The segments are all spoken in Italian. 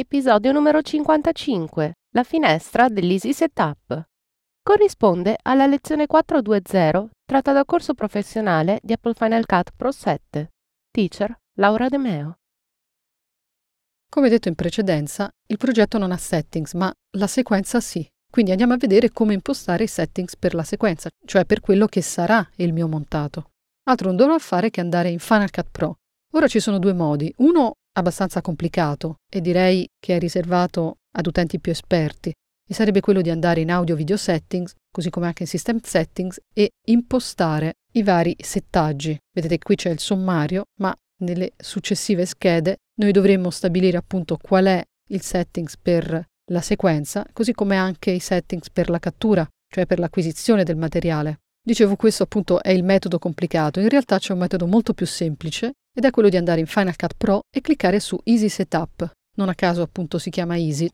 Episodio numero 55. La finestra dell'Easy Setup. Corrisponde alla lezione 420 tratta dal corso professionale di Apple Final Cut Pro 7. Teacher Laura De Meo. Come detto in precedenza, il progetto non ha settings, ma la sequenza sì. Quindi andiamo a vedere come impostare i settings per la sequenza, cioè per quello che sarà il mio montato. Altro non dovrò fare che andare in Final Cut Pro. Ora ci sono due modi. Uno abbastanza complicato e direi che è riservato ad utenti più esperti e sarebbe quello di andare in audio video settings, così come anche in system settings e impostare i vari settaggi. Vedete qui c'è il sommario, ma nelle successive schede noi dovremmo stabilire appunto qual è il settings per la sequenza, così come anche i settings per la cattura, cioè per l'acquisizione del materiale. Dicevo questo appunto è il metodo complicato, in realtà c'è un metodo molto più semplice ed è quello di andare in Final Cut Pro e cliccare su Easy Setup, non a caso appunto si chiama Easy.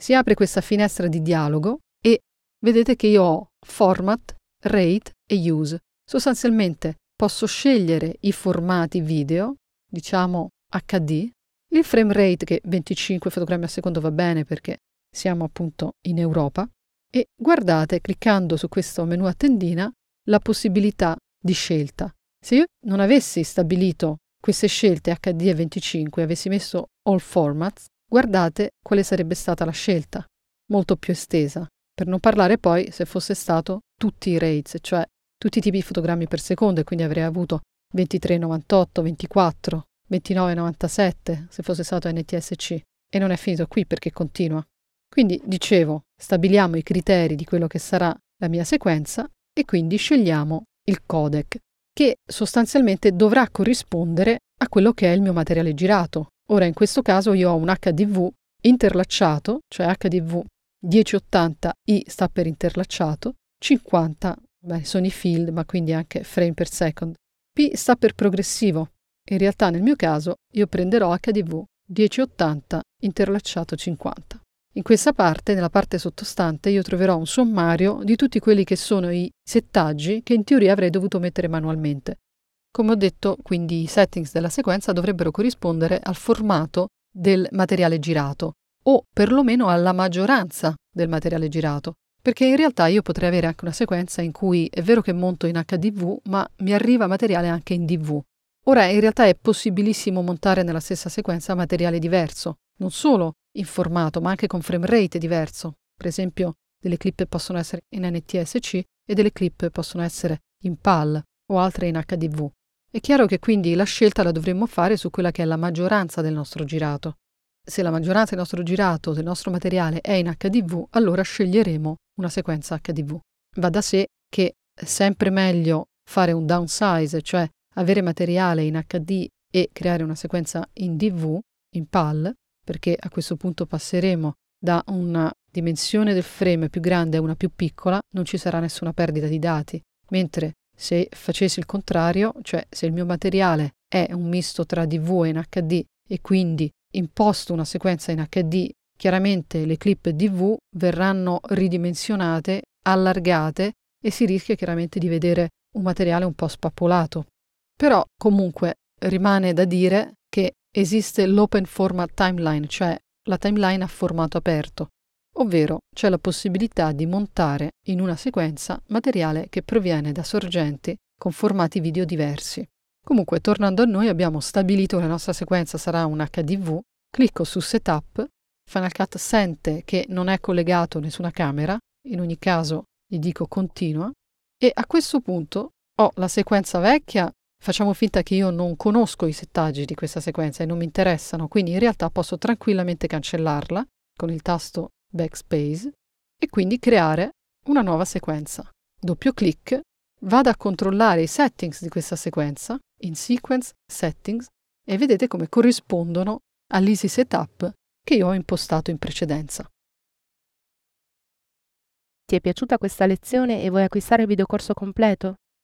Si apre questa finestra di dialogo e vedete che io ho Format, Rate e Use. Sostanzialmente posso scegliere i formati video, diciamo HD, il frame rate che 25 fotogrammi al secondo va bene perché siamo appunto in Europa e guardate cliccando su questo menu a tendina la possibilità di scelta. Se io non avessi stabilito queste scelte HD e 25 e avessi messo All Formats, guardate quale sarebbe stata la scelta, molto più estesa, per non parlare poi se fosse stato tutti i rates, cioè tutti i tipi di fotogrammi per secondo e quindi avrei avuto 23,98, 24, 29,97 se fosse stato NTSC. E non è finito qui perché continua. Quindi dicevo, stabiliamo i criteri di quello che sarà la mia sequenza e quindi scegliamo il codec, che sostanzialmente dovrà corrispondere a quello che è il mio materiale girato. Ora in questo caso io ho un HDV interlacciato, cioè HDV 1080i sta per interlacciato, 50 beh, sono i field, ma quindi anche frame per second. P sta per progressivo. In realtà nel mio caso io prenderò HDV 1080 interlacciato 50. In questa parte, nella parte sottostante, io troverò un sommario di tutti quelli che sono i settaggi che in teoria avrei dovuto mettere manualmente. Come ho detto, quindi i settings della sequenza dovrebbero corrispondere al formato del materiale girato o perlomeno alla maggioranza del materiale girato, perché in realtà io potrei avere anche una sequenza in cui è vero che monto in HDV, ma mi arriva materiale anche in DV. Ora in realtà è possibilissimo montare nella stessa sequenza materiale diverso, non solo in formato, ma anche con frame rate diverso. Per esempio, delle clip possono essere in NTSC e delle clip possono essere in PAL o altre in HDV. È chiaro che quindi la scelta la dovremmo fare su quella che è la maggioranza del nostro girato. Se la maggioranza del nostro girato, del nostro materiale è in HDV, allora sceglieremo una sequenza HDV. Va da sé che è sempre meglio fare un downsize, cioè avere materiale in HD e creare una sequenza in DV, in PAL, perché a questo punto passeremo da una dimensione del frame più grande a una più piccola, non ci sarà nessuna perdita di dati, mentre se facessi il contrario, cioè se il mio materiale è un misto tra DV e in HD e quindi imposto una sequenza in HD, chiaramente le clip DV verranno ridimensionate, allargate e si rischia chiaramente di vedere un materiale un po' spappolato. Però comunque rimane da dire esiste l'open format timeline, cioè la timeline a formato aperto, ovvero c'è la possibilità di montare in una sequenza materiale che proviene da sorgenti con formati video diversi. Comunque, tornando a noi, abbiamo stabilito che la nostra sequenza sarà un HDV, clicco su Setup, Final Cut sente che non è collegato nessuna camera, in ogni caso gli dico continua, e a questo punto ho la sequenza vecchia Facciamo finta che io non conosco i settaggi di questa sequenza e non mi interessano, quindi in realtà posso tranquillamente cancellarla con il tasto Backspace e quindi creare una nuova sequenza. Doppio clic, vado a controllare i settings di questa sequenza in Sequence Settings e vedete come corrispondono all'Easy Setup che io ho impostato in precedenza. Ti è piaciuta questa lezione e vuoi acquistare il videocorso completo?